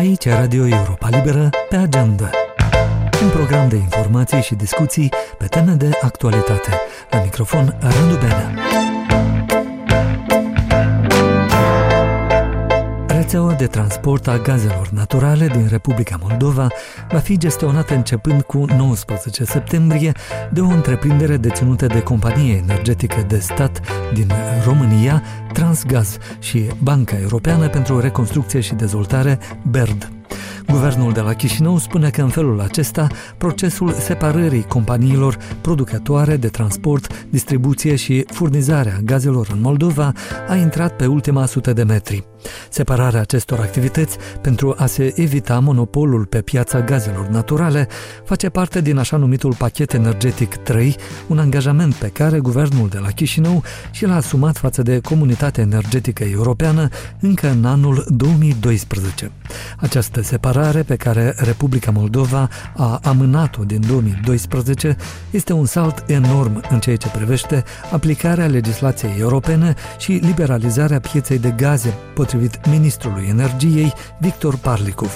Aici Radio Europa Liberă pe agenda. Un program de informații și discuții pe teme de actualitate. La microfon Radu Benea. Rețeaua de transport a gazelor naturale din Republica Moldova va fi gestionată începând cu 19 septembrie de o întreprindere deținută de companie energetică de stat din România, Transgaz și Banca Europeană pentru Reconstrucție și Dezvoltare, BERD. Guvernul de la Chișinău spune că în felul acesta procesul separării companiilor producătoare de transport, distribuție și furnizarea gazelor în Moldova a intrat pe ultima sută de metri. Separarea acestor activități pentru a se evita monopolul pe piața gazelor naturale face parte din așa numitul pachet energetic 3, un angajament pe care guvernul de la Chișinău și l-a asumat față de comunitatea energetică europeană încă în anul 2012. Această separare pe care Republica Moldova a amânat-o din 2012 este un salt enorm în ceea ce privește aplicarea legislației europene și liberalizarea pieței de gaze potrivit ministrului energiei Victor Parlikov.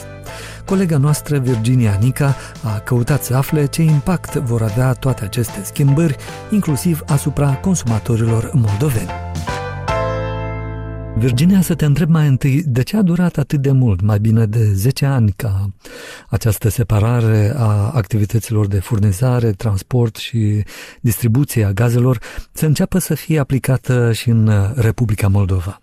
Colega noastră, Virginia Nica, a căutat să afle ce impact vor avea toate aceste schimbări, inclusiv asupra consumatorilor moldoveni. Virginia, să te întreb mai întâi, de ce a durat atât de mult, mai bine de 10 ani, ca această separare a activităților de furnizare, transport și distribuție a gazelor să înceapă să fie aplicată și în Republica Moldova?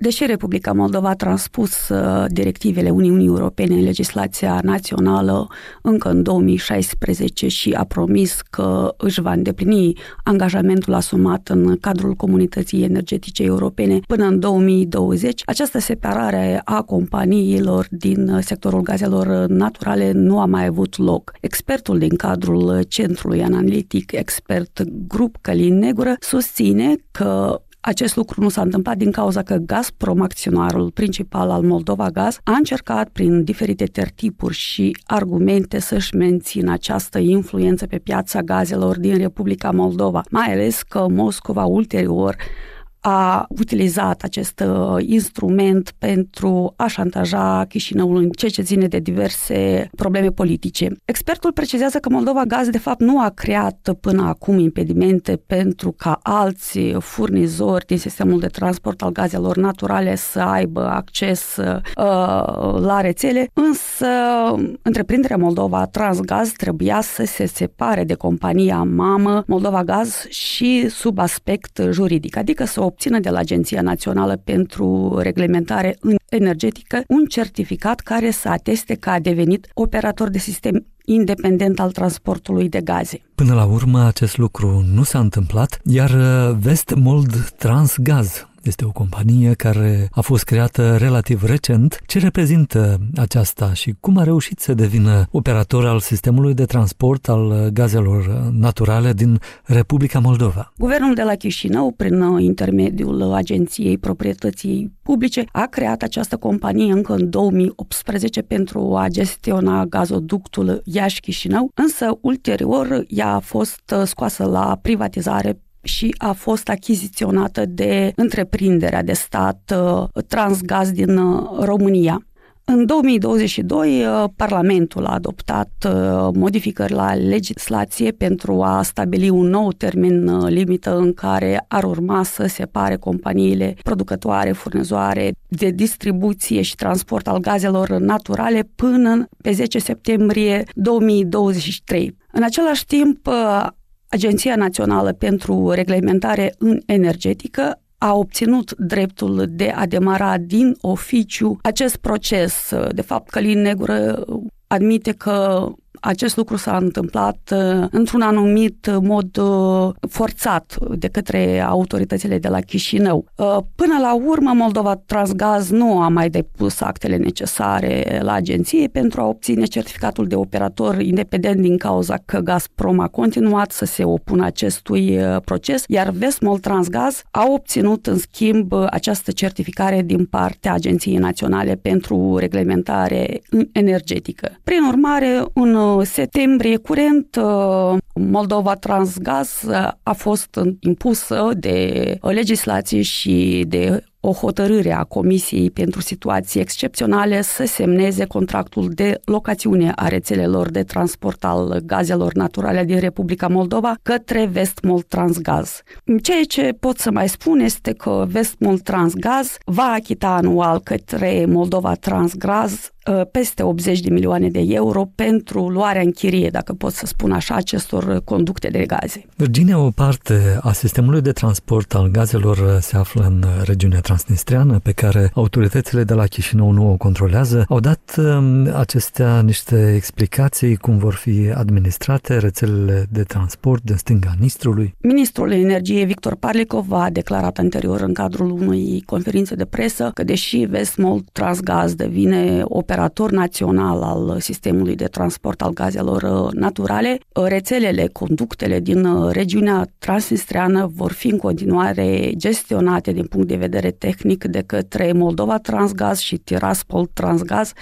Deși Republica Moldova a transpus uh, directivele Uniunii Europene în legislația națională încă în 2016 și a promis că își va îndeplini angajamentul asumat în cadrul comunității energetice europene până în 2020, această separare a companiilor din sectorul gazelor naturale nu a mai avut loc. Expertul din cadrul Centrului Analitic Expert Grup Călin Negură susține că acest lucru nu s-a întâmplat din cauza că Gazprom, acționarul principal al Moldova Gaz, a încercat prin diferite tertipuri și argumente să-și mențină această influență pe piața gazelor din Republica Moldova, mai ales că Moscova ulterior a utilizat acest uh, instrument pentru a șantaja Chișinăul în ceea ce ține de diverse probleme politice. Expertul precizează că Moldova Gaz de fapt nu a creat până acum impedimente pentru ca alți furnizori din sistemul de transport al gazelor naturale să aibă acces uh, la rețele, însă întreprinderea Moldova Transgaz trebuia să se separe de compania mamă Moldova Gaz și sub aspect juridic, adică să obțină de la Agenția Națională pentru Reglementare Energetică un certificat care să ateste că a devenit operator de sistem independent al transportului de gaze. Până la urmă, acest lucru nu s-a întâmplat, iar Vestmold Transgaz, este o companie care a fost creată relativ recent. Ce reprezintă aceasta și cum a reușit să devină operator al sistemului de transport al gazelor naturale din Republica Moldova? Guvernul de la Chișinău, prin intermediul Agenției Proprietății Publice, a creat această companie încă în 2018 pentru a gestiona gazoductul Iași-Chișinău, însă ulterior ea a fost scoasă la privatizare și a fost achiziționată de întreprinderea de stat uh, Transgaz din uh, România. În 2022, uh, Parlamentul a adoptat modificări la legislație pentru a stabili un nou termen limită în care ar urma să separe companiile producătoare, furnizoare de distribuție și transport al gazelor naturale până pe 10 septembrie 2023. În același timp, Agenția Națională pentru Reglementare în Energetică a obținut dreptul de a demara din oficiu acest proces. De fapt, Călin Negură admite că acest lucru s-a întâmplat uh, într-un anumit mod uh, forțat de către autoritățile de la Chișinău. Uh, până la urmă, Moldova Transgaz nu a mai depus actele necesare la agenție pentru a obține certificatul de operator independent din cauza că Gazprom a continuat să se opună acestui proces, iar Vestmol Transgaz a obținut în schimb această certificare din partea Agenției Naționale pentru Reglementare Energetică. Prin urmare, un septembrie curent, uh, Moldova Transgaz uh, a fost impusă de legislație și de o hotărâre a Comisiei pentru situații excepționale să semneze contractul de locațiune a rețelelor de transport al gazelor naturale din Republica Moldova către Vestmol Transgaz. Ceea ce pot să mai spun este că Vestmol Transgaz va achita anual către Moldova Transgaz Uh, peste 80 de milioane de euro pentru luarea în chirie, dacă pot să spun așa, acestor conducte de gaze. Virginia, o parte a sistemului de transport al gazelor se află în regiunea transnistriană, pe care autoritățile de la Chișinău nu o controlează. Au dat um, acestea niște explicații cum vor fi administrate rețelele de transport din stânga Nistrului? Ministrul Energiei Victor Parlikov a declarat anterior în cadrul unui conferințe de presă că deși Vestmold Transgaz devine operator operator național al sistemului de transport al gazelor uh, naturale, uh, rețelele, conductele din uh, regiunea transnistreană vor fi în continuare gestionate din punct de vedere tehnic de către Moldova Transgaz și Tiraspol Transgaz,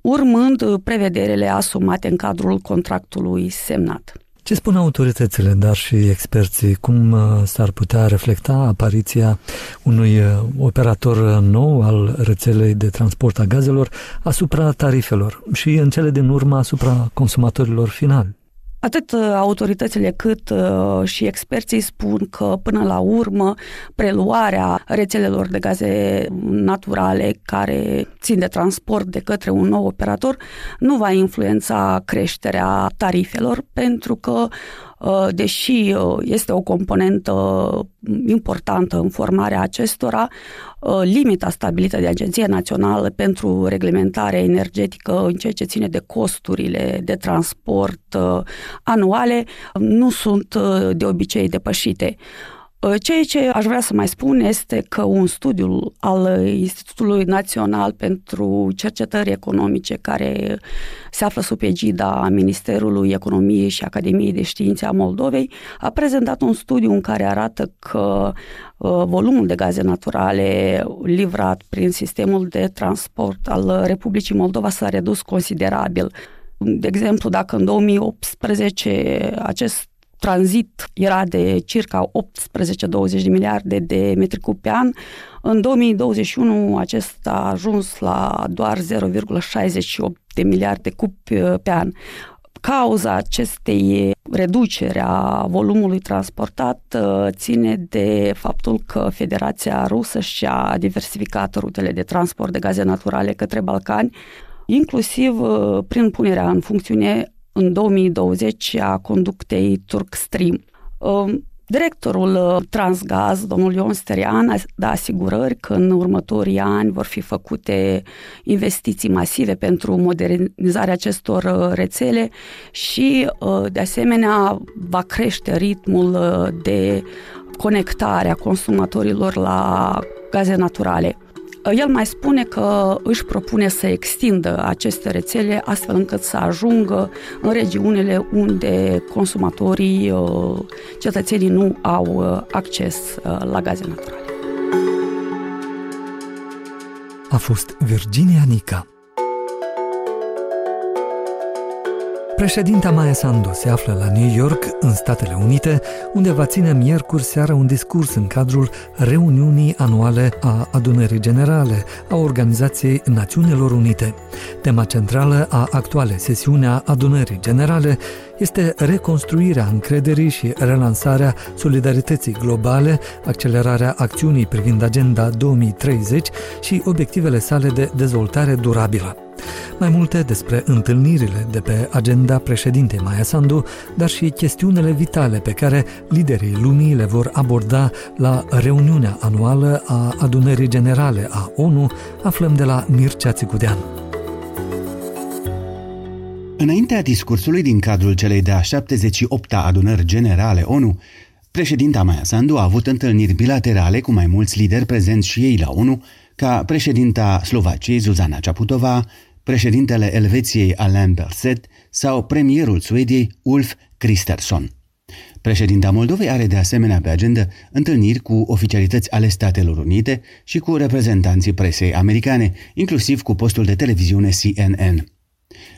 urmând prevederile asumate în cadrul contractului semnat. Ce spun autoritățile, dar și experții? Cum uh, s-ar putea reflecta apariția unui uh, operator nou al rețelei de transport a gazelor asupra tarifelor și în cele din urmă asupra consumatorilor finali? Atât uh, autoritățile cât uh, și experții spun că până la urmă preluarea rețelelor de gaze naturale care țin de transport de către un nou operator nu va influența creșterea tarifelor pentru că Uh, deși uh, este o componentă importantă în formarea acestora, uh, limita stabilită de Agenția Națională pentru Reglementare Energetică în ceea ce ține de costurile de transport anuale nu sunt de obicei depășite. Uh, ceea ce aș vrea să mai spun este că un studiu al Institutului Național pentru Cercetări Economice, care se află sub egida Ministerului Economiei și Academiei de Științe a Moldovei, a prezentat un studiu în care arată că uh, volumul de gaze naturale livrat prin sistemul de transport al Republicii Moldova s-a redus considerabil. De exemplu, dacă în 2018 acest tranzit era de circa 18-20 de miliarde de metri cub pe an. În 2021 acesta a ajuns la doar 0,68 de miliarde cub pe an. Cauza acestei reducere a volumului transportat uh, ține de faptul că Federația Rusă și-a diversificat rutele de transport de gaze naturale către Balcani, inclusiv uh, prin punerea în funcțiune în 2020 a conductei Turkstream. Um, directorul uh, Transgaz, domnul Ion Sterian, a dat asigurări că în următorii ani vor fi făcute investiții masive pentru modernizarea acestor uh, rețele și, uh, de asemenea, va crește ritmul de conectare a consumatorilor la gaze naturale. El mai spune că își propune să extindă aceste rețele astfel încât să ajungă în regiunile unde consumatorii, uh, cetățenii nu au uh, acces uh, la gaze naturale. A fost Virginia Nica. Președinta Maya Sandu se află la New York, în Statele Unite, unde va ține miercuri seara un discurs în cadrul reuniunii anuale a Adunării Generale a Organizației Națiunilor Unite. Tema centrală a actualei sesiuni a Adunării Generale este reconstruirea încrederii și relansarea solidarității globale, accelerarea acțiunii privind Agenda 2030 și obiectivele sale de dezvoltare durabilă. Mai multe despre întâlnirile de pe agenda președintei Maia Sandu, dar și chestiunile vitale pe care liderii lumii le vor aborda la reuniunea anuală a adunării generale a ONU, aflăm de la Mircea Țicudean. Înaintea discursului din cadrul celei de-a 78-a adunări generale ONU, președinta Maia Sandu a avut întâlniri bilaterale cu mai mulți lideri prezenți și ei la ONU, ca președinta Slovaciei Zuzana Čaputová, președintele Elveției Alain Berset sau premierul Suediei Ulf Kristersson. Președinta Moldovei are de asemenea pe agenda întâlniri cu oficialități ale Statelor Unite și cu reprezentanții presei americane, inclusiv cu postul de televiziune CNN.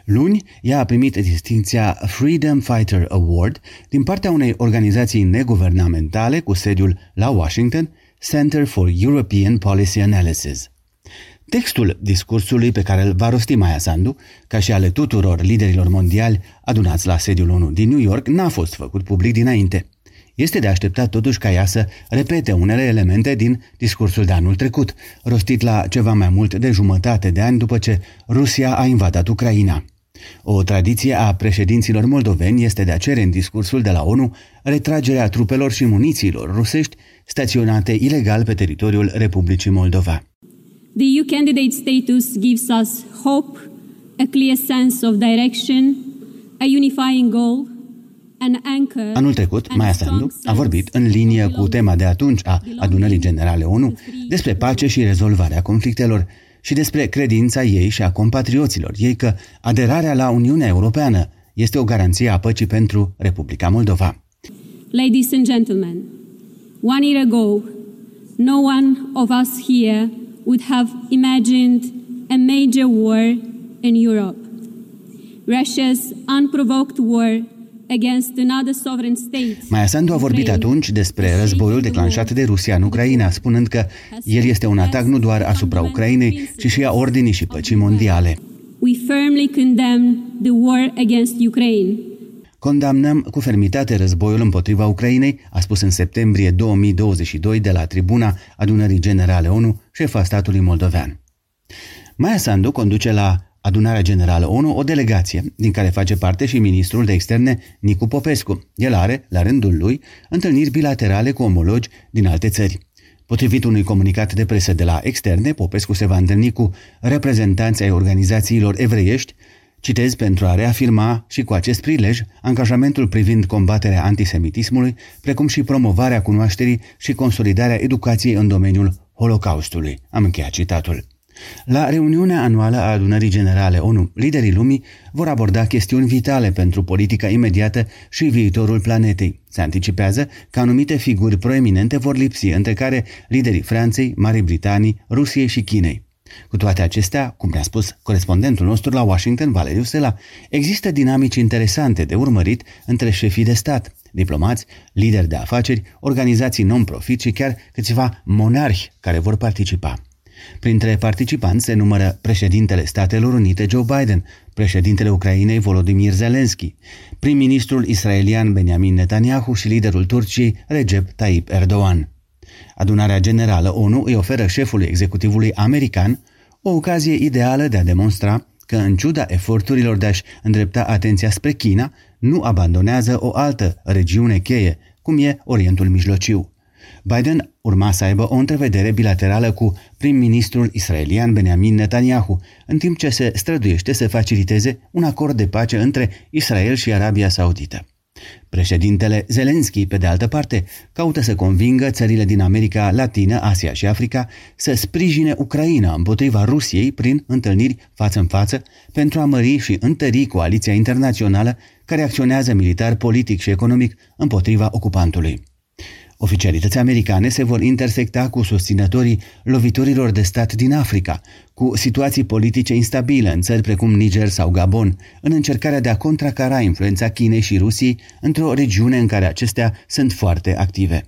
Luni, ea a primit distinția Freedom Fighter Award din partea unei organizații neguvernamentale cu sediul la Washington, Center for European Policy Analysis. Textul discursului pe care îl va rosti Maia Sandu, ca și ale tuturor liderilor mondiali adunați la sediul ONU din New York, n-a fost făcut public dinainte. Este de așteptat totuși ca ea să repete unele elemente din discursul de anul trecut, rostit la ceva mai mult de jumătate de ani după ce Rusia a invadat Ucraina. O tradiție a președinților moldoveni este de a cere în discursul de la ONU retragerea trupelor și munițiilor rusești staționate ilegal pe teritoriul Republicii Moldova. The EU candidate status gives us hope, a clear sense of direction, a unifying goal, Anul trecut, Maia Sandu a vorbit în linie cu tema de atunci a adunării generale ONU despre pace și rezolvarea conflictelor și despre credința ei și a compatrioților ei că aderarea la Uniunea Europeană este o garanție a păcii pentru Republica Moldova. Ladies and gentlemen, one year ago, no one of us here would have imagined a major war in Europe. Russia's unprovoked war Maia Sandu a vorbit atunci despre războiul declanșat de Rusia în Ucraina, spunând că el este un atac nu doar asupra Ucrainei, ci și a ordinii și păcii mondiale. We firmly condemn the war against Ukraine. Condamnăm cu fermitate războiul împotriva Ucrainei, a spus în septembrie 2022 de la tribuna adunării generale ONU șefa statului moldovean. Maia Sandu conduce la adunarea generală ONU o delegație, din care face parte și ministrul de externe Nicu Popescu. El are, la rândul lui, întâlniri bilaterale cu omologi din alte țări. Potrivit unui comunicat de presă de la externe, Popescu se va întâlni cu reprezentanții ai organizațiilor evreiești, citez pentru a reafirma și cu acest prilej angajamentul privind combaterea antisemitismului, precum și promovarea cunoașterii și consolidarea educației în domeniul Holocaustului. Am încheiat citatul. La reuniunea anuală a adunării generale ONU, liderii lumii vor aborda chestiuni vitale pentru politica imediată și viitorul planetei. Se anticipează că anumite figuri proeminente vor lipsi, între care liderii Franței, Marii Britanii, Rusiei și Chinei. Cu toate acestea, cum ne-a spus corespondentul nostru la Washington, Valeriu Sela, există dinamici interesante de urmărit între șefii de stat, diplomați, lideri de afaceri, organizații non-profit și chiar câțiva monarhi care vor participa. Printre participanți se numără președintele Statelor Unite Joe Biden, președintele Ucrainei Volodymyr Zelensky, prim-ministrul israelian Benjamin Netanyahu și liderul Turciei Recep Tayyip Erdogan. Adunarea Generală ONU îi oferă șefului executivului american o ocazie ideală de a demonstra că, în ciuda eforturilor de a-și îndrepta atenția spre China, nu abandonează o altă regiune cheie, cum e Orientul Mijlociu. Biden urma să aibă o întrevedere bilaterală cu prim-ministrul israelian Benjamin Netanyahu, în timp ce se străduiește să faciliteze un acord de pace între Israel și Arabia Saudită. Președintele Zelensky, pe de altă parte, caută să convingă țările din America Latină, Asia și Africa să sprijine Ucraina împotriva Rusiei prin întâlniri față în față pentru a mări și întări coaliția internațională care acționează militar, politic și economic împotriva ocupantului. Oficialități americane se vor intersecta cu susținătorii loviturilor de stat din Africa, cu situații politice instabile în țări precum Niger sau Gabon, în încercarea de a contracara influența Chinei și Rusiei într-o regiune în care acestea sunt foarte active.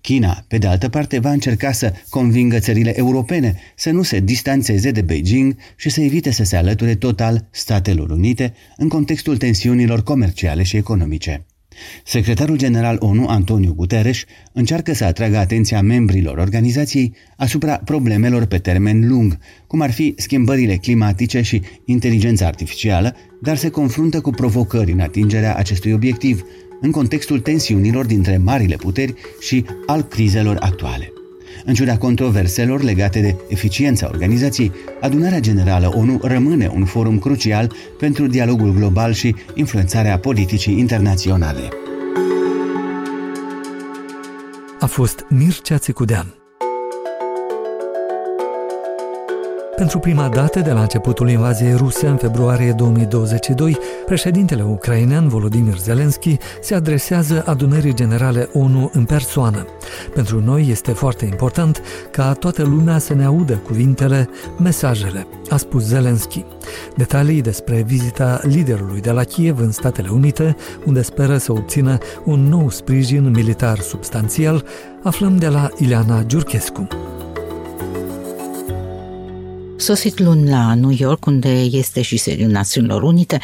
China, pe de altă parte, va încerca să convingă țările europene să nu se distanțeze de Beijing și să evite să se alăture total Statelor Unite în contextul tensiunilor comerciale și economice. Secretarul general ONU, Antonio Guterres, încearcă să atragă atenția membrilor organizației asupra problemelor pe termen lung, cum ar fi schimbările climatice și inteligența artificială, dar se confruntă cu provocări în atingerea acestui obiectiv, în contextul tensiunilor dintre marile puteri și al crizelor actuale. În ciuda controverselor legate de eficiența organizației, Adunarea Generală ONU rămâne un forum crucial pentru dialogul global și influențarea politicii internaționale. A fost Mircea Țicudean. Pentru prima dată de la începutul invaziei ruse în februarie 2022, președintele ucrainean Volodymyr Zelensky se adresează adunării generale ONU în persoană. Pentru noi este foarte important ca toată lumea să ne audă cuvintele, mesajele, a spus Zelensky. Detalii despre vizita liderului de la Kiev în Statele Unite, unde speră să obțină un nou sprijin militar substanțial, aflăm de la Ileana Giurchescu. Sosit luni la New York, unde este și sediul Națiunilor Unite,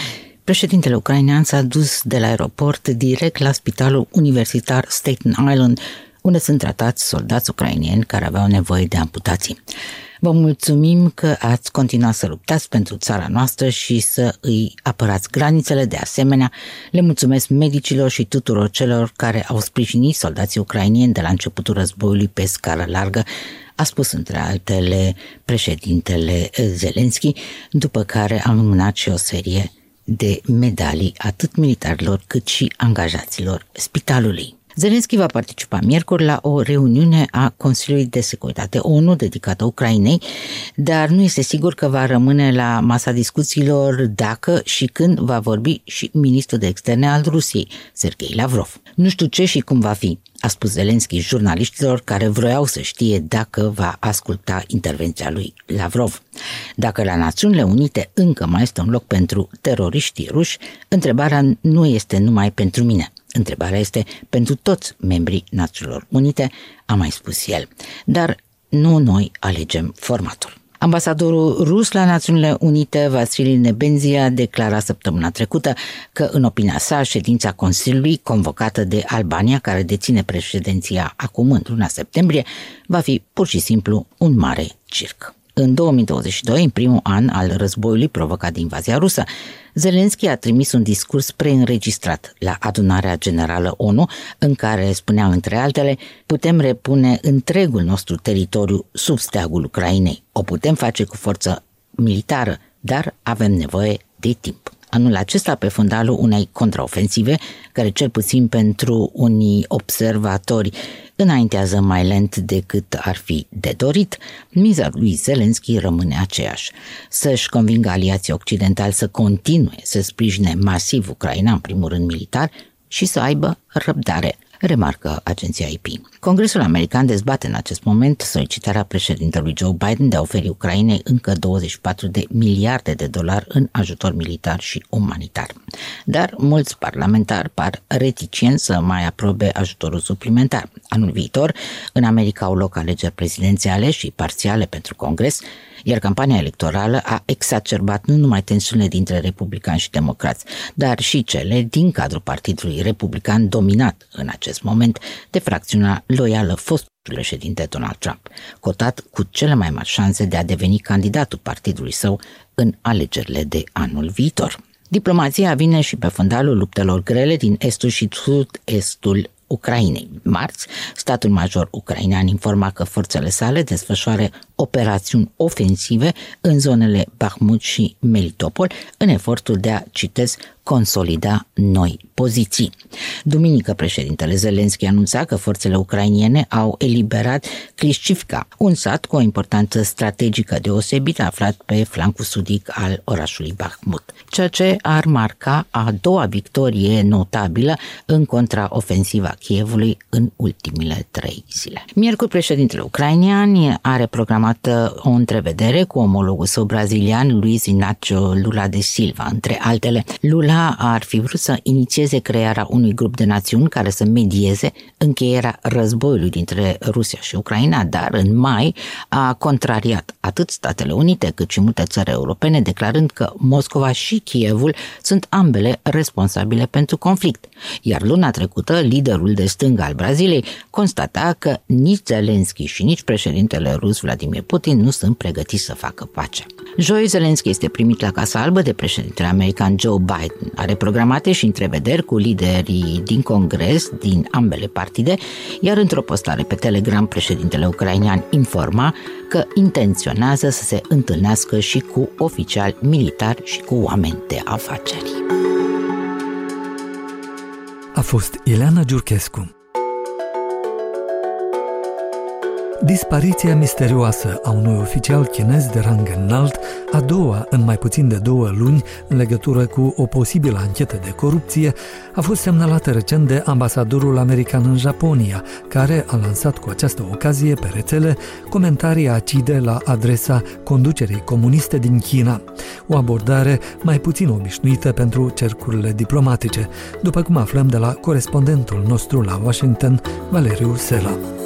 președintele ucrainean s-a dus de la aeroport direct la spitalul universitar Staten Island, unde sunt tratați soldați ucrainieni care aveau nevoie de amputații. Vă mulțumim că ați continuat să luptați pentru țara noastră și să îi apărați granițele. De asemenea, le mulțumesc medicilor și tuturor celor care au sprijinit soldații ucrainieni de la începutul războiului pe scară largă, a spus între altele președintele Zelenski, după care a înmânat și o serie de medalii atât militarilor cât și angajaților spitalului. Zelenski va participa miercuri la o reuniune a Consiliului de Securitate ONU dedicată Ucrainei, dar nu este sigur că va rămâne la masa discuțiilor dacă și când va vorbi și ministrul de externe al Rusiei, Sergei Lavrov. Nu știu ce și cum va fi, a spus Zelenski jurnaliștilor care vroiau să știe dacă va asculta intervenția lui Lavrov. Dacă la Națiunile Unite încă mai este un loc pentru teroriștii ruși, întrebarea nu este numai pentru mine. Întrebarea este pentru toți membrii Națiunilor Unite, a mai spus el. Dar nu noi alegem formatul. Ambasadorul rus la Națiunile Unite, Vasili Nebenzia, declara săptămâna trecută că, în opinia sa, ședința Consiliului, convocată de Albania, care deține președinția acum în luna septembrie, va fi pur și simplu un mare circ. În 2022, în primul an al războiului provocat de invazia rusă, Zelenski a trimis un discurs preînregistrat la adunarea generală ONU, în care spunea între altele, putem repune întregul nostru teritoriu sub steagul Ucrainei. O putem face cu forță militară, dar avem nevoie de timp anul acesta pe fundalul unei contraofensive, care cel puțin pentru unii observatori înaintează mai lent decât ar fi de dorit, miza lui Zelensky rămâne aceeași. Să-și convingă aliații occidentali să continue să sprijine masiv Ucraina, în primul rând militar, și să aibă răbdare remarcă agenția IP. Congresul american dezbate în acest moment solicitarea președintelui Joe Biden de a oferi Ucrainei încă 24 de miliarde de dolari în ajutor militar și umanitar. Dar mulți parlamentari par reticenți să mai aprobe ajutorul suplimentar. Anul viitor, în America au loc alegeri prezidențiale și parțiale pentru Congres, iar campania electorală a exacerbat nu numai tensiunile dintre republicani și democrați, dar și cele din cadrul Partidului Republican dominat în acest moment de fracțiunea loială fostului președinte Donald Trump, cotat cu cele mai mari șanse de a deveni candidatul partidului său în alegerile de anul viitor. Diplomația vine și pe fundalul luptelor grele din estul și sud-estul Ucrainei. Marți, statul major ucrainean informa că forțele sale desfășoară operațiuni ofensive în zonele Bahmut și Melitopol în efortul de a, citez, consolida noi poziții. Duminică, președintele Zelenski anunța că forțele ucrainiene au eliberat Klishchivka, un sat cu o importanță strategică deosebită aflat pe flancul sudic al orașului Bakhmut, ceea ce ar marca a doua victorie notabilă în contraofensiva Kievului în ultimile trei zile. Miercuri, președintele ucrainian are programată o întrevedere cu omologul său brazilian Luiz Inácio Lula de Silva, între altele. Lula ea ar fi vrut să inițieze crearea unui grup de națiuni care să medieze încheierea războiului dintre Rusia și Ucraina, dar în mai a contrariat atât Statele Unite cât și multe țări europene, declarând că Moscova și Kievul sunt ambele responsabile pentru conflict. Iar luna trecută, liderul de stânga al Braziliei constata că nici Zelensky și nici președintele rus Vladimir Putin nu sunt pregătiți să facă pace. Joi Zelensky este primit la Casa Albă de președintele american Joe Biden are programate și întrevederi cu liderii din Congres, din ambele partide, iar într-o postare pe Telegram, președintele ucrainean informa că intenționează să se întâlnească și cu oficiali militari și cu oameni de afaceri. A fost Ileana Giurchescu. Dispariția misterioasă a unui oficial chinez de rang înalt, a doua în mai puțin de două luni în legătură cu o posibilă anchetă de corupție, a fost semnalată recent de ambasadorul american în Japonia, care a lansat cu această ocazie pe rețele comentarii acide la adresa conducerii comuniste din China, o abordare mai puțin obișnuită pentru cercurile diplomatice, după cum aflăm de la corespondentul nostru la Washington, Valeriu Sela.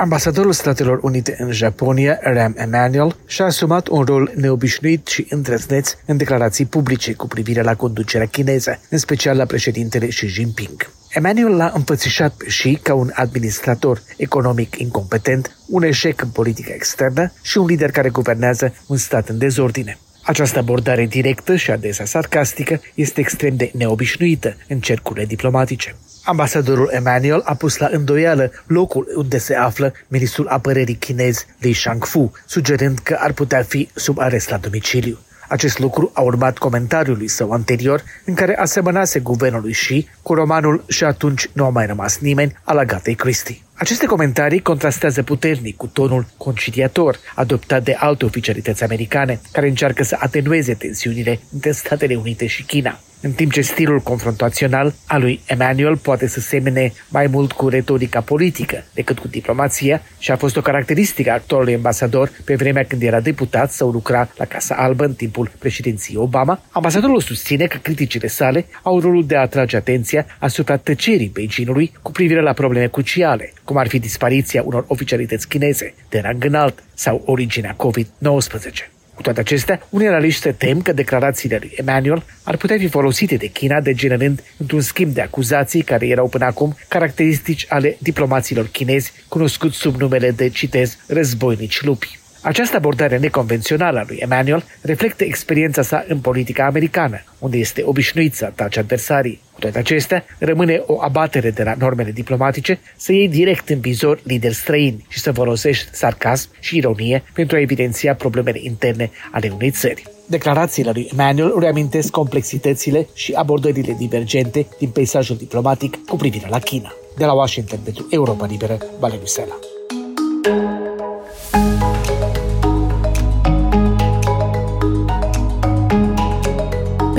Ambasadorul Statelor Unite în Japonia, Ram Emanuel, și-a asumat un rol neobișnuit și îndrăzneț în declarații publice cu privire la conducerea chineză, în special la președintele Xi Jinping. Emanuel l-a împățișat pe Xi ca un administrator economic incompetent, un eșec în politica externă și un lider care guvernează un stat în dezordine. Această abordare directă și adesea sarcastică este extrem de neobișnuită în cercurile diplomatice. Ambasadorul Emmanuel a pus la îndoială locul unde se află ministrul apărării chinez Li Shangfu, sugerând că ar putea fi sub arest la domiciliu. Acest lucru a urmat comentariului său anterior, în care asemănase guvernului și cu romanul și atunci nu a mai rămas nimeni al Agatei Christie. Aceste comentarii contrastează puternic cu tonul conciliator adoptat de alte oficialități americane, care încearcă să atenueze tensiunile între Statele Unite și China în timp ce stilul confrontațional al lui Emmanuel poate să semene mai mult cu retorica politică decât cu diplomația și a fost o caracteristică a actualului ambasador pe vremea când era deputat sau lucra la Casa Albă în timpul președinției Obama, ambasadorul susține că criticile sale au rolul de a atrage atenția asupra tăcerii Beijingului cu privire la probleme cruciale, cum ar fi dispariția unor oficialități chineze de rang înalt sau originea COVID-19. Cu toate acestea, unii analiști se tem că declarațiile lui Emmanuel ar putea fi folosite de China degenerând într-un schimb de acuzații care erau până acum caracteristici ale diplomaților chinezi, cunoscuți sub numele de, citez, războinici lupi. Această abordare neconvențională a lui Emmanuel reflectă experiența sa în politica americană, unde este obișnuit să atace adversarii. Cu toate acestea, rămâne o abatere de la normele diplomatice să iei direct în vizor lideri străini și să folosești sarcasm și ironie pentru a evidenția problemele interne ale unei țări. Declarațiile lui Emmanuel reamintesc complexitățile și abordările divergente din peisajul diplomatic cu privire la China. De la Washington pentru Europa Liberă, Valeriu Sela.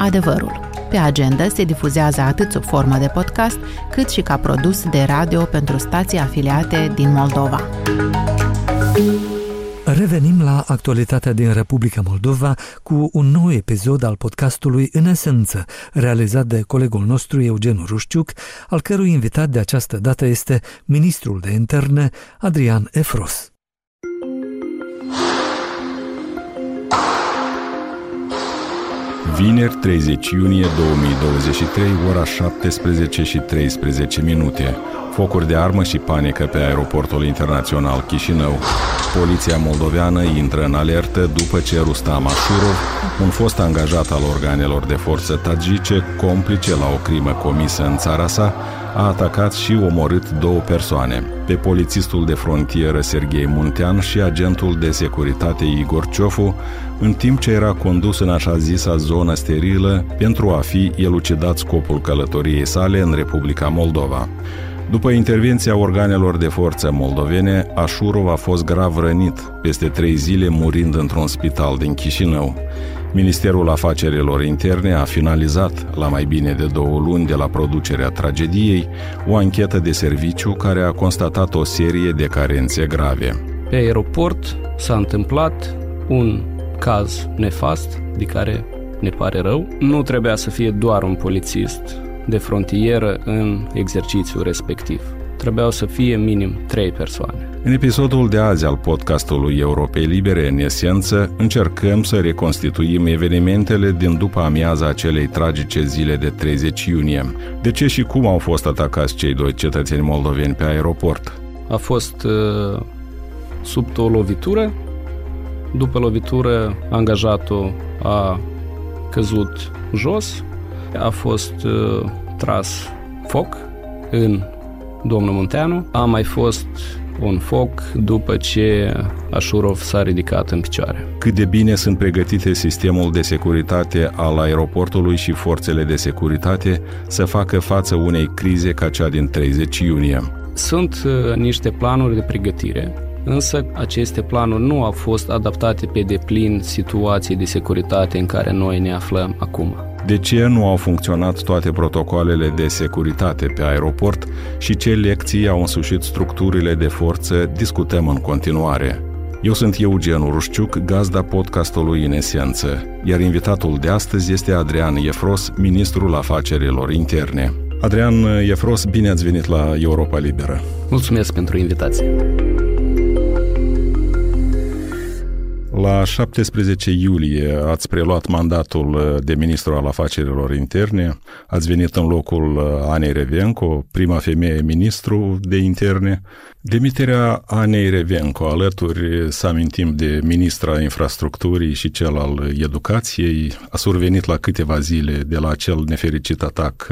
adevărul. Pe agenda se difuzează atât sub formă de podcast, cât și ca produs de radio pentru stații afiliate din Moldova. Revenim la actualitatea din Republica Moldova cu un nou episod al podcastului În Esență, realizat de colegul nostru Eugen Rușciuc, al cărui invitat de această dată este ministrul de interne Adrian Efros. Vineri 30 iunie 2023, ora 17 și 13 minute. Focuri de armă și panică pe aeroportul internațional Chișinău. Poliția moldoveană intră în alertă după ce Rustam Ashurov, un fost angajat al organelor de forță tagice, complice la o crimă comisă în țara sa, a atacat și omorât două persoane, pe polițistul de frontieră Serghei Muntean și agentul de securitate Igor Ciofu, în timp ce era condus în așa zisa zonă sterilă pentru a fi elucidat scopul călătoriei sale în Republica Moldova. După intervenția organelor de forță moldovene, Așurov a fost grav rănit, peste trei zile murind într-un spital din Chișinău. Ministerul Afacerilor Interne a finalizat, la mai bine de două luni de la producerea tragediei, o anchetă de serviciu care a constatat o serie de carențe grave. Pe aeroport s-a întâmplat un caz nefast, de care ne pare rău. Nu trebuia să fie doar un polițist de frontieră în exercițiul respectiv. Trebuiau să fie minim trei persoane. În episodul de azi al podcastului Europei Libere, în esență, încercăm să reconstituim evenimentele din după amiaza acelei tragice zile de 30 iunie. De ce și cum au fost atacați cei doi cetățeni moldoveni pe aeroport? A fost uh, sub o lovitură După lovitură, angajatul a căzut jos, a fost uh, tras foc în domnul Munteanu, a mai fost un foc după ce Așurov s-a ridicat în picioare. Cât de bine sunt pregătite sistemul de securitate al aeroportului și forțele de securitate să facă față unei crize ca cea din 30 iunie? Sunt uh, niște planuri de pregătire Însă aceste planuri nu au fost adaptate pe deplin situației de securitate în care noi ne aflăm acum. De ce nu au funcționat toate protocoalele de securitate pe aeroport și ce lecții au însușit structurile de forță, discutăm în continuare. Eu sunt Eugen Urușciuc, gazda podcastului În Esență, iar invitatul de astăzi este Adrian Efros, ministrul afacerilor interne. Adrian Efros, bine ați venit la Europa Liberă. Mulțumesc pentru invitație. La 17 iulie ați preluat mandatul de ministru al afacerilor interne, ați venit în locul Anei Revenco, prima femeie ministru de interne. Demiterea Anei Revenco, alături să amintim de ministra infrastructurii și cel al educației, a survenit la câteva zile de la acel nefericit atac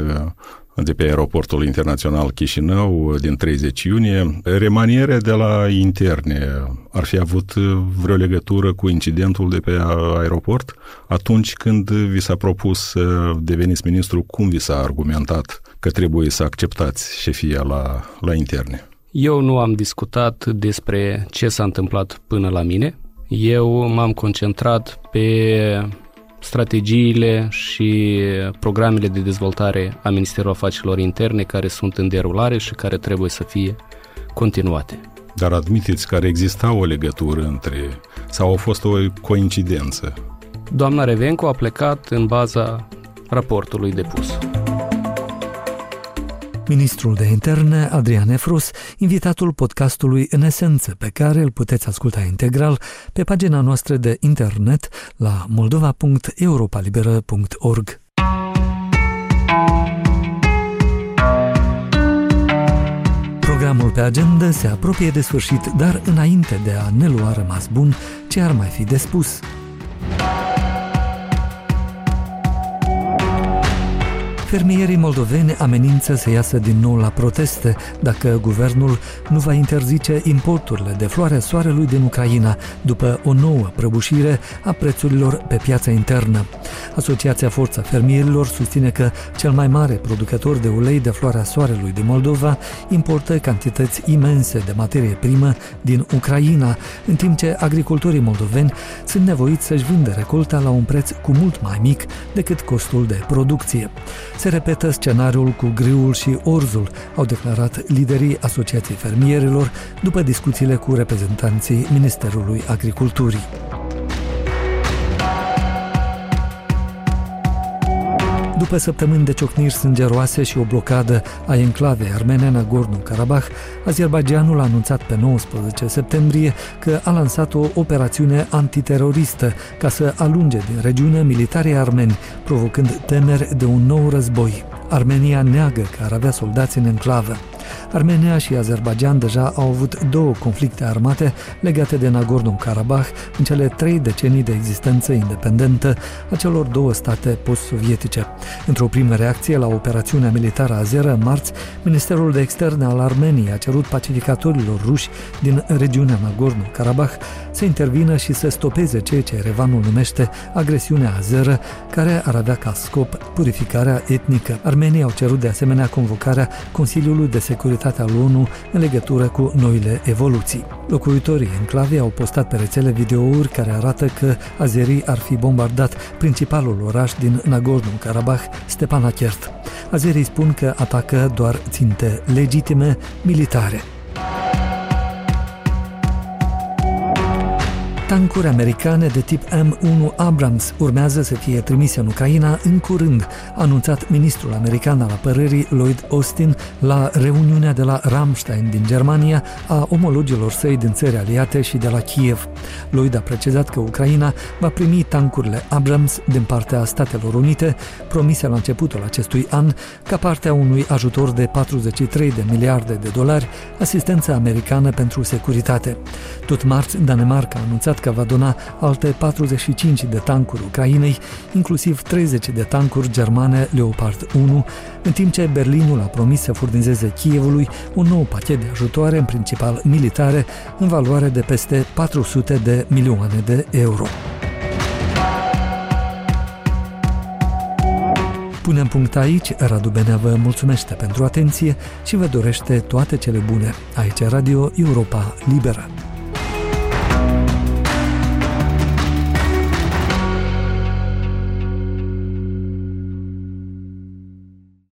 de pe aeroportul internațional Chișinău din 30 iunie. Remaniere de la interne ar fi avut vreo legătură cu incidentul de pe aeroport? Atunci când vi s-a propus să deveniți ministru, cum vi s-a argumentat că trebuie să acceptați șefia la, la interne? Eu nu am discutat despre ce s-a întâmplat până la mine. Eu m-am concentrat pe strategiile și programele de dezvoltare a Ministerului Afacerilor Interne care sunt în derulare și care trebuie să fie continuate. Dar admiteți că exista o legătură între, sau a fost o coincidență? Doamna Revenco a plecat în baza raportului depus. Ministrul de Interne, Adrian Efrus, invitatul podcastului În Esență, pe care îl puteți asculta integral pe pagina noastră de internet la moldova.europalibera.org. Programul pe agenda se apropie de sfârșit, dar înainte de a ne lua rămas bun, ce ar mai fi de spus? Fermierii moldoveni amenință să iasă din nou la proteste dacă guvernul nu va interzice importurile de floare soarelui din Ucraina după o nouă prăbușire a prețurilor pe piața internă. Asociația Forța Fermierilor susține că cel mai mare producător de ulei de floarea soarelui din Moldova importă cantități imense de materie primă din Ucraina, în timp ce agricultorii moldoveni sunt nevoiți să-și vândă recolta la un preț cu mult mai mic decât costul de producție. Se repetă scenariul cu griul și orzul, au declarat liderii Asociației Fermierilor după discuțiile cu reprezentanții Ministerului Agriculturii. După săptămâni de ciocniri sângeroase și o blocadă a enclavei armene Nagorno-Karabakh, Azerbaijanul a anunțat pe 19 septembrie că a lansat o operațiune antiteroristă ca să alunge din regiune militarii armeni, provocând temeri de un nou război. Armenia neagă că ar avea soldați în enclavă. Armenia și Azerbaijan deja au avut două conflicte armate legate de Nagorno-Karabakh în cele trei decenii de existență independentă a celor două state post-sovietice. Într-o primă reacție la operațiunea militară azeră, în marți, Ministerul de Externe al Armeniei a cerut pacificatorilor ruși din regiunea Nagorno-Karabakh să intervină și să stopeze ceea ce Revanul numește agresiunea azeră, care ar avea ca scop purificarea etnică. Armenii au cerut de asemenea convocarea Consiliului de Securitate al ONU în legătură cu noile evoluții. Locuitorii enclavei au postat pe rețele videouri care arată că azerii ar fi bombardat principalul oraș din Nagorno-Karabakh, Stepanakert. Azerii spun că atacă doar ținte legitime militare. Tancuri americane de tip M1 Abrams urmează să fie trimise în Ucraina în curând, a anunțat ministrul american al apărării Lloyd Austin la reuniunea de la Ramstein din Germania a omologilor săi din țări aliate și de la Kiev. Lloyd a precizat că Ucraina va primi tancurile Abrams din partea Statelor Unite, promise la începutul acestui an, ca parte a unui ajutor de 43 de miliarde de dolari, asistență americană pentru securitate. Tot marți, Danemarca a anunțat anunțat că va dona alte 45 de tancuri Ucrainei, inclusiv 30 de tancuri germane Leopard 1, în timp ce Berlinul a promis să furnizeze Kievului un nou pachet de ajutoare, în principal militare, în valoare de peste 400 de milioane de euro. Punem punct aici, Radu Benea vă mulțumește pentru atenție și vă dorește toate cele bune. Aici Radio Europa Liberă.